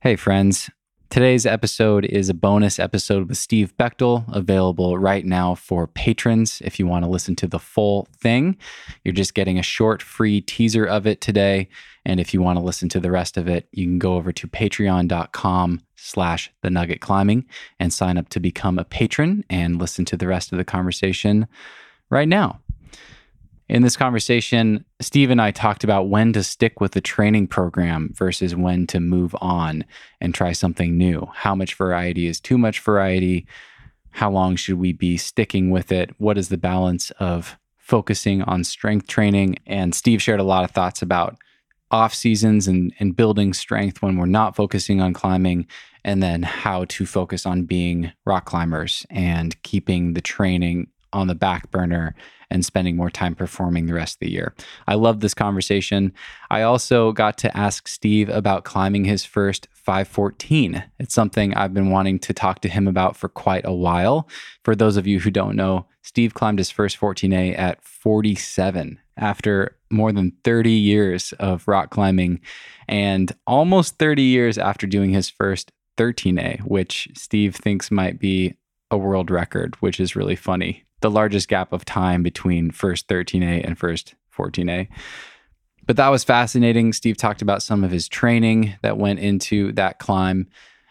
Hey, friends. Today's episode is a bonus episode with Steve Bechtel, available right now for patrons. If you want to listen to the full thing, you're just getting a short free teaser of it today. And if you want to listen to the rest of it, you can go over to patreon.com slash the nugget climbing and sign up to become a patron and listen to the rest of the conversation right now. In this conversation, Steve and I talked about when to stick with the training program versus when to move on and try something new. How much variety is too much variety? How long should we be sticking with it? What is the balance of focusing on strength training? And Steve shared a lot of thoughts about off seasons and, and building strength when we're not focusing on climbing, and then how to focus on being rock climbers and keeping the training on the back burner and spending more time performing the rest of the year. I love this conversation. I also got to ask Steve about climbing his first 514. It's something I've been wanting to talk to him about for quite a while. For those of you who don't know, Steve climbed his first 14A at 47 after more than 30 years of rock climbing and almost 30 years after doing his first 13A, which Steve thinks might be a world record, which is really funny the largest gap of time between first 13A and first 14A. But that was fascinating. Steve talked about some of his training that went into that climb.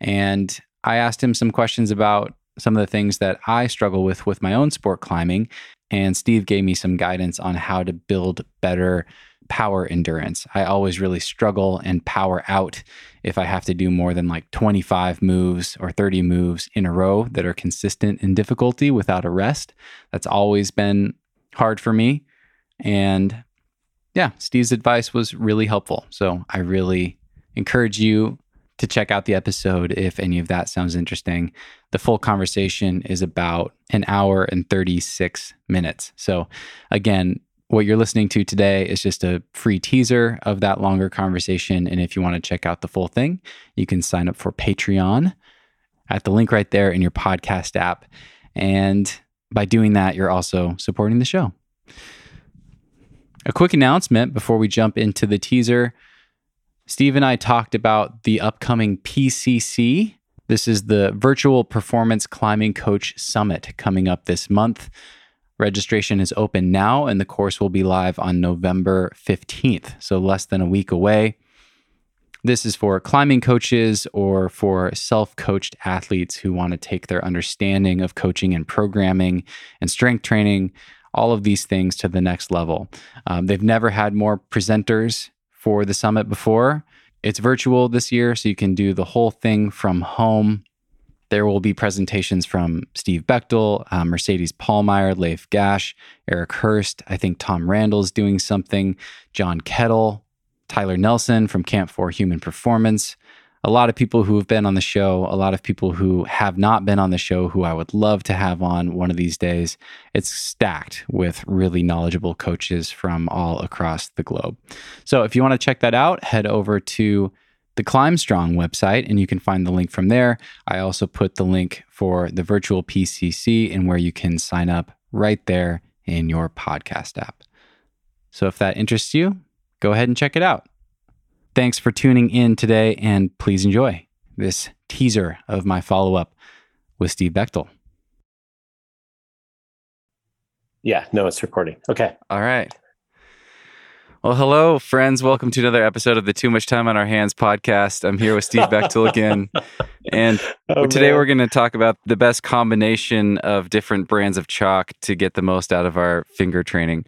And I asked him some questions about some of the things that I struggle with with my own sport climbing. And Steve gave me some guidance on how to build better power endurance. I always really struggle and power out if I have to do more than like 25 moves or 30 moves in a row that are consistent in difficulty without a rest. That's always been hard for me. And yeah, Steve's advice was really helpful. So I really encourage you to check out the episode if any of that sounds interesting. The full conversation is about an hour and 36 minutes. So, again, what you're listening to today is just a free teaser of that longer conversation. And if you want to check out the full thing, you can sign up for Patreon at the link right there in your podcast app. And by doing that, you're also supporting the show. A quick announcement before we jump into the teaser. Steve and I talked about the upcoming PCC. This is the Virtual Performance Climbing Coach Summit coming up this month. Registration is open now, and the course will be live on November 15th, so less than a week away. This is for climbing coaches or for self coached athletes who want to take their understanding of coaching and programming and strength training, all of these things to the next level. Um, they've never had more presenters for the summit before. It's virtual this year, so you can do the whole thing from home there will be presentations from Steve Bechtel, uh, Mercedes Pollmeier, Leif Gash, Eric Horst. I think Tom Randall's doing something, John Kettle, Tyler Nelson from Camp for Human Performance. A lot of people who have been on the show, a lot of people who have not been on the show who I would love to have on one of these days. It's stacked with really knowledgeable coaches from all across the globe. So if you want to check that out, head over to the ClimbStrong website, and you can find the link from there. I also put the link for the virtual PCC and where you can sign up right there in your podcast app. So if that interests you, go ahead and check it out. Thanks for tuning in today, and please enjoy this teaser of my follow up with Steve Bechtel. Yeah, no, it's recording. Okay. All right. Well, hello, friends. Welcome to another episode of the Too Much Time on Our Hands podcast. I'm here with Steve Bechtel again. And oh, today man. we're going to talk about the best combination of different brands of chalk to get the most out of our finger training.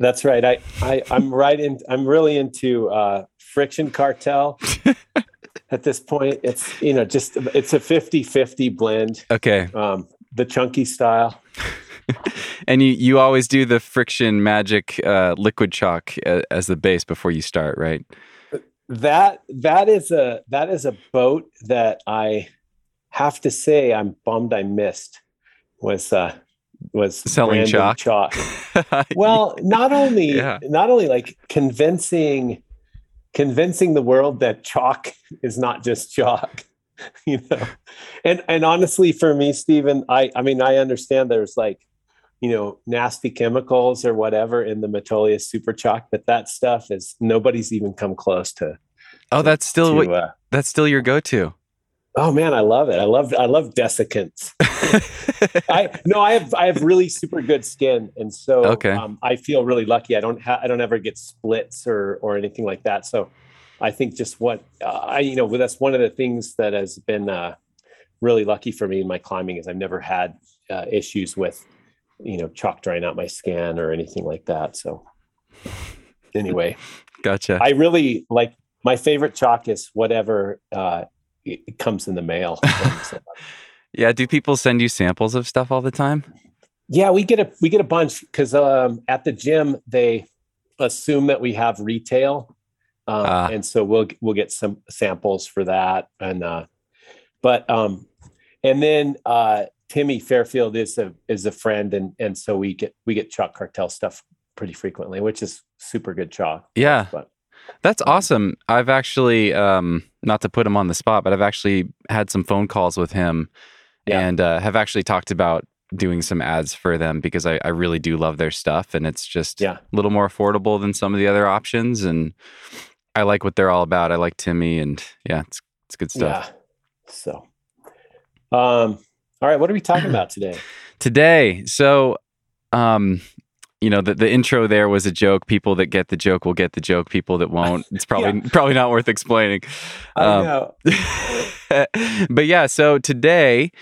That's right. I, I I'm right in I'm really into uh, friction cartel. At this point, it's you know just it's a 50-50 blend. Okay. Um, the chunky style. and you you always do the friction magic uh, liquid chalk as the base before you start, right? That that is a that is a boat that I have to say I'm bummed I missed was uh was selling chalk. chalk. well, not only yeah. not only like convincing convincing the world that chalk is not just chalk you know and and honestly for me stephen i i mean i understand there's like you know nasty chemicals or whatever in the Metolius super chalk but that stuff is nobody's even come close to Oh, that's still to, what, uh, that's still your go-to. Oh man, I love it. I love I love desiccants. I no, I have I have really super good skin, and so okay. um, I feel really lucky. I don't have I don't ever get splits or or anything like that. So I think just what uh, I you know that's one of the things that has been uh, really lucky for me in my climbing is I've never had uh, issues with you know chalk drying out my skin or anything like that. So anyway, gotcha. I really like my favorite chalk is whatever uh, it comes in the mail. yeah. Do people send you samples of stuff all the time? Yeah, we get a we get a bunch because um, at the gym they assume that we have retail, um, uh, and so we'll we'll get some samples for that. And uh, but um, and then uh, Timmy Fairfield is a is a friend, and and so we get we get Chalk Cartel stuff pretty frequently, which is super good chalk. Yeah, but that's awesome. I've actually, um, not to put him on the spot, but I've actually had some phone calls with him yeah. and uh, have actually talked about doing some ads for them because I, I really do love their stuff and it's just yeah. a little more affordable than some of the other options. And I like what they're all about. I like Timmy and yeah, it's, it's good stuff. Yeah. So, um, all right, what are we talking about today? today. So, um, you know the, the intro there was a joke people that get the joke will get the joke people that won't it's probably yeah. probably not worth explaining um, know. but yeah so today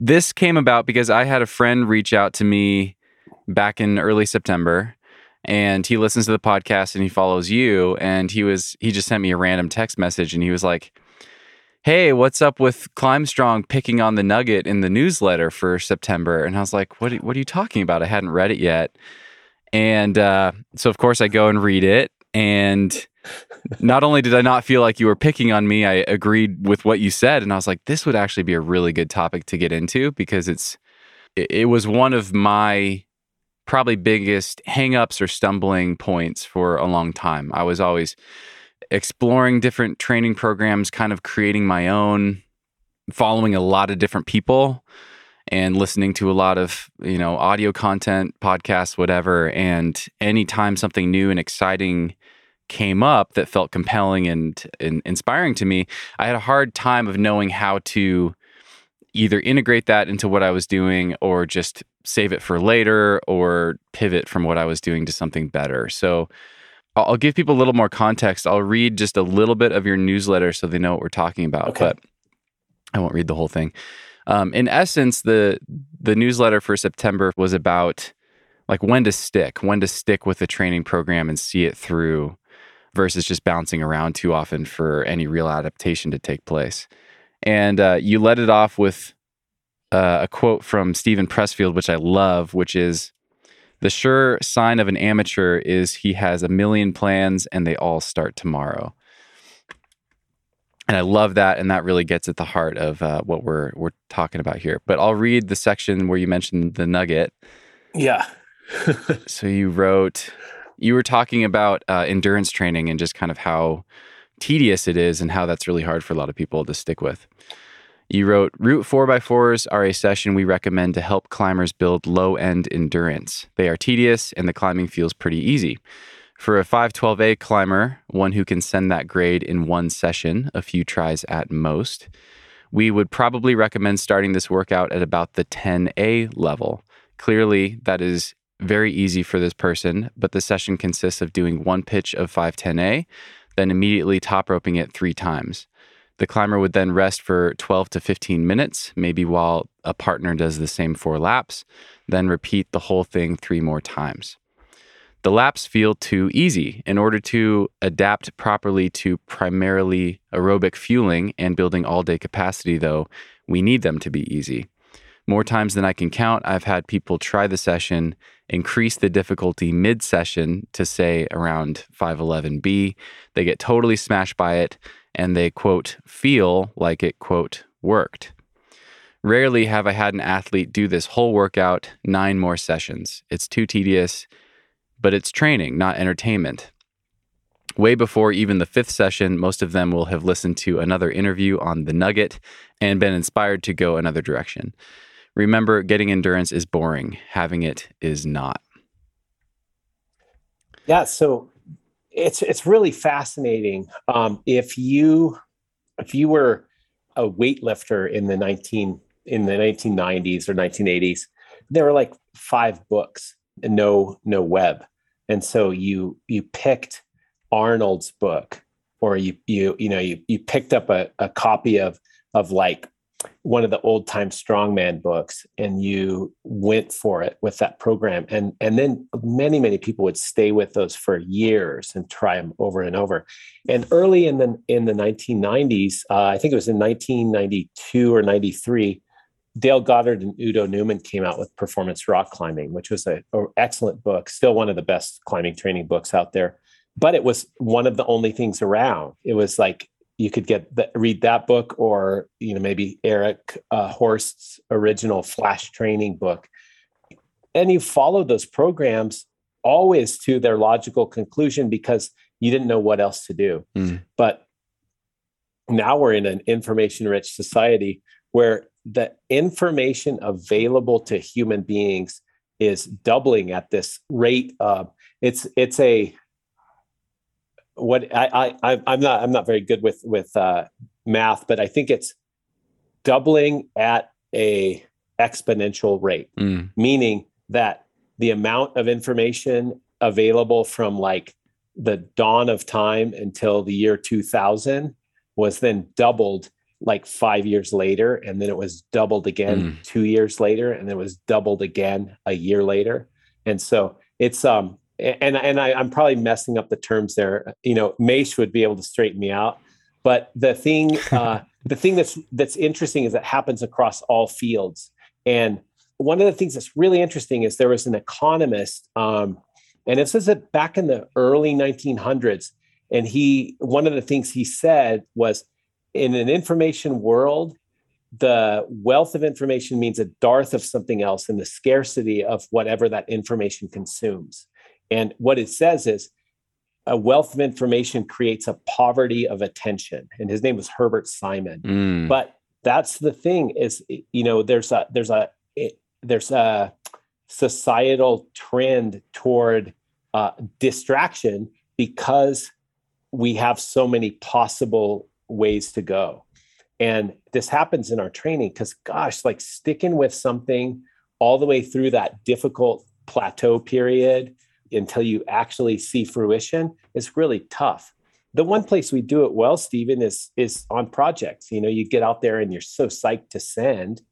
this came about because i had a friend reach out to me back in early september and he listens to the podcast and he follows you and he was he just sent me a random text message and he was like hey what's up with climb strong picking on the nugget in the newsletter for september and i was like what, what are you talking about i hadn't read it yet and uh, so, of course, I go and read it. And not only did I not feel like you were picking on me, I agreed with what you said. And I was like, this would actually be a really good topic to get into because it's, it was one of my probably biggest hangups or stumbling points for a long time. I was always exploring different training programs, kind of creating my own, following a lot of different people and listening to a lot of you know audio content podcasts whatever. And anytime something new and exciting came up that felt compelling and, and inspiring to me i had a hard time of knowing how to either integrate that into what i was doing or just save it for later or pivot from what i was doing to something better. So I'll give people a little more context. I'll read just a little bit of your newsletter so they know what we're talking about, okay. but I won't read the whole thing. Um, in essence, the the newsletter for September was about like when to stick, when to stick with the training program and see it through, versus just bouncing around too often for any real adaptation to take place. And uh, you let it off with uh, a quote from Steven Pressfield, which I love, which is. The sure sign of an amateur is he has a million plans and they all start tomorrow and I love that, and that really gets at the heart of uh, what we're we're talking about here. But I'll read the section where you mentioned the nugget. Yeah. so you wrote, you were talking about uh, endurance training and just kind of how tedious it is, and how that's really hard for a lot of people to stick with. You wrote, Route 4x4s are a session we recommend to help climbers build low end endurance. They are tedious and the climbing feels pretty easy. For a 512A climber, one who can send that grade in one session, a few tries at most, we would probably recommend starting this workout at about the 10A level. Clearly, that is very easy for this person, but the session consists of doing one pitch of 510A, then immediately top roping it three times. The climber would then rest for 12 to 15 minutes, maybe while a partner does the same four laps, then repeat the whole thing three more times. The laps feel too easy. In order to adapt properly to primarily aerobic fueling and building all day capacity, though, we need them to be easy. More times than I can count, I've had people try the session, increase the difficulty mid session to say around 511B. They get totally smashed by it and they, quote, feel like it, quote, worked. Rarely have I had an athlete do this whole workout nine more sessions. It's too tedious but it's training, not entertainment. Way before even the fifth session, most of them will have listened to another interview on the nugget and been inspired to go another direction. Remember, getting endurance is boring, having it is not. Yeah. So, it's it's really fascinating. Um, if you if you were a weightlifter in the 19 in the 1990s or 1980s, there were like five books and no no web. And so you you picked Arnold's book or you you you know you you picked up a, a copy of of like one of the old time strongman books and you went for it with that program. And and then many many people would stay with those for years and try them over and over. And early in the in the 1990s uh, i think it was in 1992 or 93 dale goddard and udo neumann came out with performance rock climbing which was an excellent book still one of the best climbing training books out there. But it was one of the only things around. It was like you could get the, read that book or you know maybe Eric uh, Horst's original flash training book and you follow those programs always to their logical conclusion because you didn't know what else to do mm. but now we're in an information rich society where the information available to human beings is doubling at this rate of it's it's a what I, I I'm not I'm not very good with with uh, math, but I think it's doubling at a exponential rate, mm. meaning that the amount of information available from like the dawn of time until the year 2000 was then doubled like five years later and then it was doubled again mm. two years later and then it was doubled again a year later and so it's um and and I, am probably messing up the terms there. You know, Mace would be able to straighten me out. But the thing, uh, the thing that's that's interesting is it happens across all fields. And one of the things that's really interesting is there was an economist, um, and this is back in the early 1900s. And he, one of the things he said was, in an information world, the wealth of information means a dearth of something else, and the scarcity of whatever that information consumes. And what it says is a wealth of information creates a poverty of attention. And his name was Herbert Simon. Mm. But that's the thing is, you know, there's a there's a there's a societal trend toward uh, distraction because we have so many possible ways to go. And this happens in our training because, gosh, like sticking with something all the way through that difficult plateau period until you actually see fruition is really tough. The one place we do it well, Stephen, is is on projects. You know, you get out there and you're so psyched to send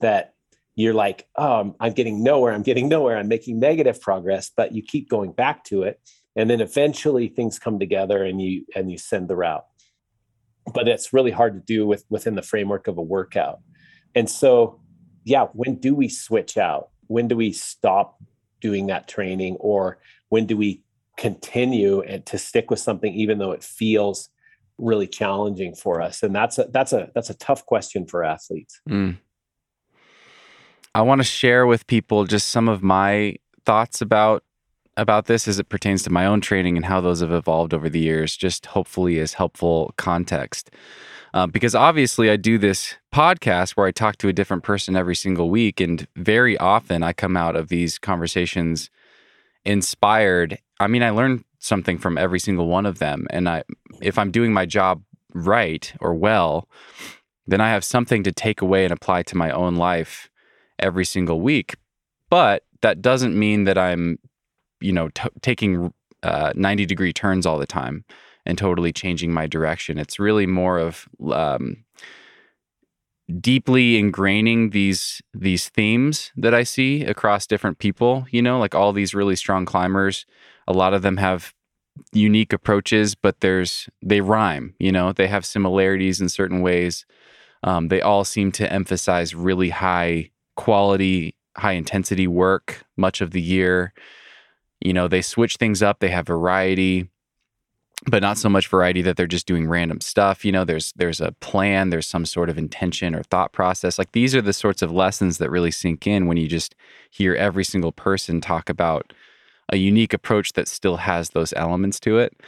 that you're like, oh, I'm getting nowhere. I'm getting nowhere. I'm making negative progress, but you keep going back to it, and then eventually things come together and you and you send the route. But it's really hard to do with within the framework of a workout. And so, yeah, when do we switch out? When do we stop doing that training or when do we continue and to stick with something even though it feels really challenging for us? And that's a that's a that's a tough question for athletes. Mm. i want to share with people just some of my thoughts about about this as it pertains to my own training and how those have evolved over the years just hopefully as helpful context uh, because obviously I do this podcast where I talk to a different person every single week. And very often I come out of these conversations inspired. I mean, I learn something from every single one of them. And I, if I'm doing my job right or well, then I have something to take away and apply to my own life every single week. But that doesn't mean that I'm, you know, t- taking uh, 90 degree turns all the time and totally changing my direction. It's really more of um, deeply ingraining these these themes that I see across different people. You know, like all these really strong climbers, a lot of them have unique approaches, but there's they rhyme. You know, they have similarities in certain ways. Um, they all seem to emphasize really high quality, high intensity work much of the year. You know, they switch things up. They have variety but not so much variety that they're just doing random stuff you know there's there's a plan there's some sort of intention or thought process like these are the sorts of lessons that really sink in when you just hear every single person talk about a unique approach that still has those elements to it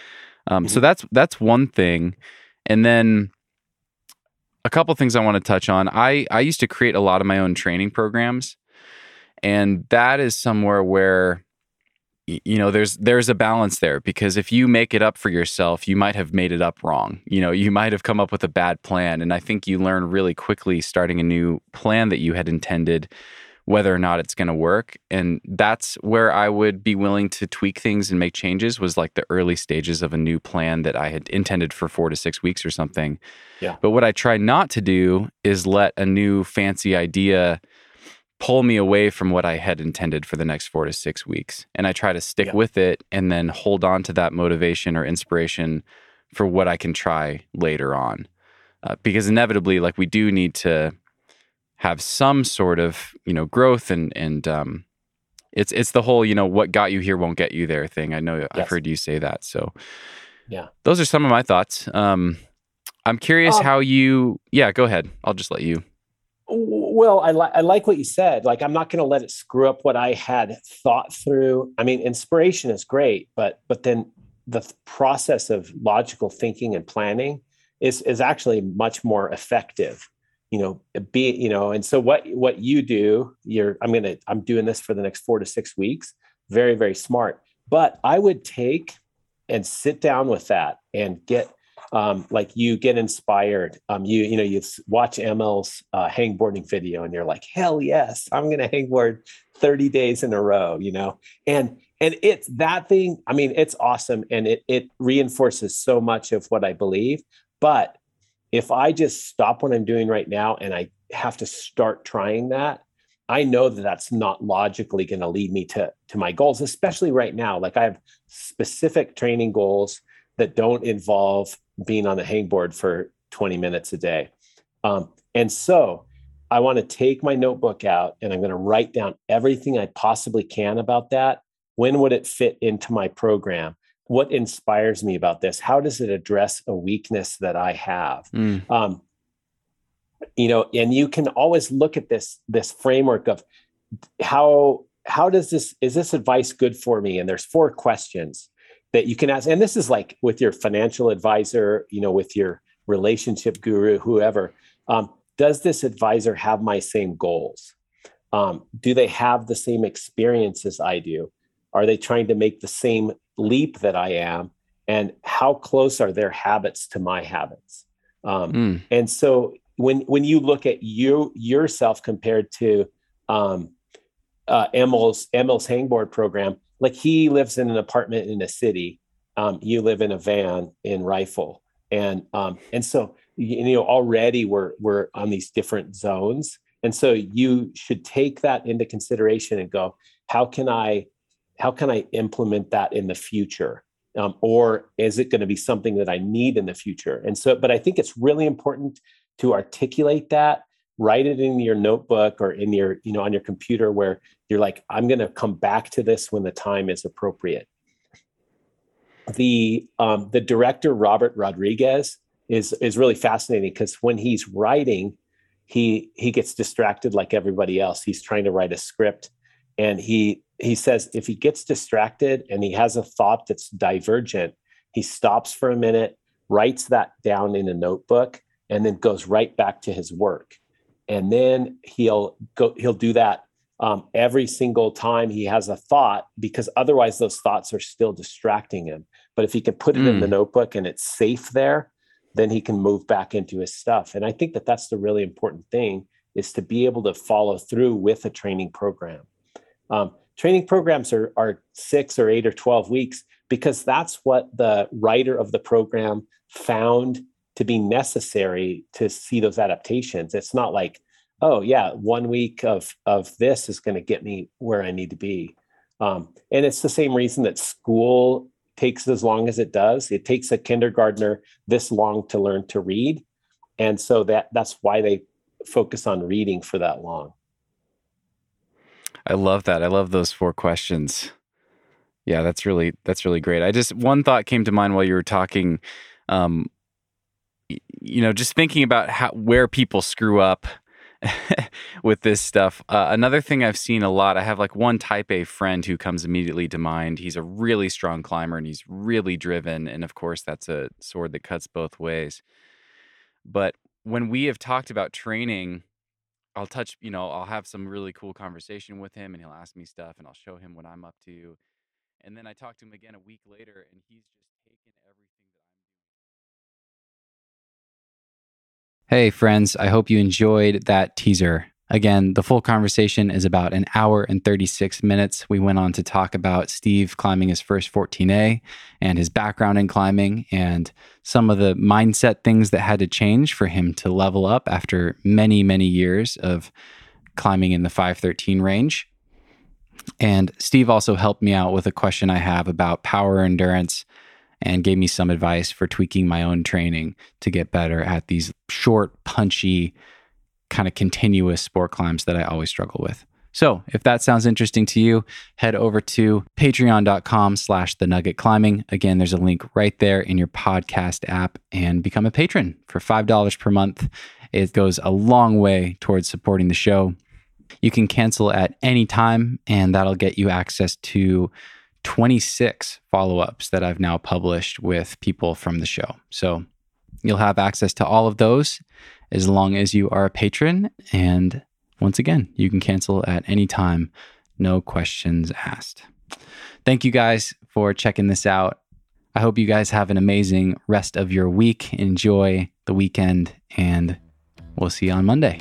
um, mm-hmm. so that's that's one thing and then a couple things i want to touch on i i used to create a lot of my own training programs and that is somewhere where you know there's there's a balance there because if you make it up for yourself you might have made it up wrong. You know you might have come up with a bad plan. And i think you learn really quickly starting a new plan that you had intended whether or not it's going to work. And that's where i would be willing to tweak things and make changes was like the early stages of a new plan that i had intended for 4 to 6 weeks or something. Yeah. But what i try not to do is let a new fancy idea pull me away from what I had intended for the next four to six weeks. And I try to stick yeah. with it and then hold on to that motivation or inspiration for what I can try later on. Uh, because inevitably, like we do need to have some sort of, you know, growth and, and, um, it's, it's the whole, you know, what got you here won't get you there thing. I know yes. I've heard you say that. So, yeah, those are some of my thoughts. Um, I'm curious um, how you, yeah, go ahead. I'll just let you. Well, I, li- I like what you said. Like, I'm not going to let it screw up what I had thought through. I mean, inspiration is great, but but then the th- process of logical thinking and planning is is actually much more effective. You know, be you know, and so what what you do, you're I'm gonna I'm doing this for the next four to six weeks. Very very smart. But I would take and sit down with that and get um, like you get inspired. Um, you you know you watch Emil's uh, hangboarding video and you're like, hell yes, I'm gonna hangboard 30 days in a row. You know, and and it's that thing. I mean, it's awesome and it it reinforces so much of what I believe. But if I just stop what I'm doing right now and I have to start trying that, I know that that's not logically going to lead me to to my goals, especially right now. Like I have specific training goals that don't involve being on the hangboard for 20 minutes a day. Um, and so I want to take my notebook out and I'm going to write down everything I possibly can about that. When would it fit into my program? What inspires me about this? How does it address a weakness that I have? Mm. Um, you know, and you can always look at this this framework of how how does this is this advice good for me? And there's four questions that you can ask and this is like with your financial advisor you know with your relationship guru whoever um, does this advisor have my same goals? Um, do they have the same experience as i do? Are they trying to make the same leap that i am? And how close are their habits to my habits? Um, mm. and so when when you look at you yourself compared to um, uh, Emil's Emil's hangboard program, like he lives in an apartment in a city um, you live in a van in rifle. And um, and so you know already we're we're on these different zones. And so you should take that into consideration and go how can i how can i implement that in the future? Um, or is it going to be something that i need in the future? And so but i think it's really important to articulate that write it in your notebook or in your you know on your computer where you're like i'm going to come back to this when the time is appropriate. The um, the director robert rodriguez is is really fascinating because when he's writing he he gets distracted like everybody else. He's trying to write a script and he he says if he gets distracted and he has a thought that's divergent he stops for a minute writes that down in a notebook and then goes right back to his work and then he'll go he'll do that um, every single time he has a thought because otherwise those thoughts are still distracting him but if he can put it mm. in the mm. notebook and it's safe there then he can move back into his stuff and i think that that's the really important thing is to be able to follow through with a training program um, training programs are, are six or eight or 12 weeks because that's what the writer of the program found to be necessary to see those adaptations. It's not like, oh yeah, one week of of this is going to get me where I need to be. Um, and it's the same reason that school takes as long as it does. It takes a kindergartner this long to learn to read, and so that that's why they focus on reading for that long. I love that. I love those four questions. Yeah, that's really that's really great. I just one thought came to mind while you were talking. Um, you know, just thinking about how where people screw up with this stuff. Uh, another thing I've seen a lot, I have like one type A friend who comes immediately to mind. He's a really strong climber and he's really driven. And of course, that's a sword that cuts both ways. But when we have talked about training, I'll touch, you know, I'll have some really cool conversation with him and he'll ask me stuff and I'll show him what I'm up to. And then I talk to him again a week later, and he's just Hey, friends, I hope you enjoyed that teaser. Again, the full conversation is about an hour and 36 minutes. We went on to talk about Steve climbing his first 14A and his background in climbing and some of the mindset things that had to change for him to level up after many, many years of climbing in the 513 range. And Steve also helped me out with a question I have about power endurance and gave me some advice for tweaking my own training to get better at these short, punchy, kind of continuous sport climbs that I always struggle with. So if that sounds interesting to you, head over to patreon.com slash the nugget climbing. Again, there's a link right there in your podcast app and become a patron for $5 per month. It goes a long way towards supporting the show. You can cancel at any time, and that'll get you access to 26 follow ups that I've now published with people from the show. So you'll have access to all of those as long as you are a patron. And once again, you can cancel at any time, no questions asked. Thank you guys for checking this out. I hope you guys have an amazing rest of your week. Enjoy the weekend, and we'll see you on Monday.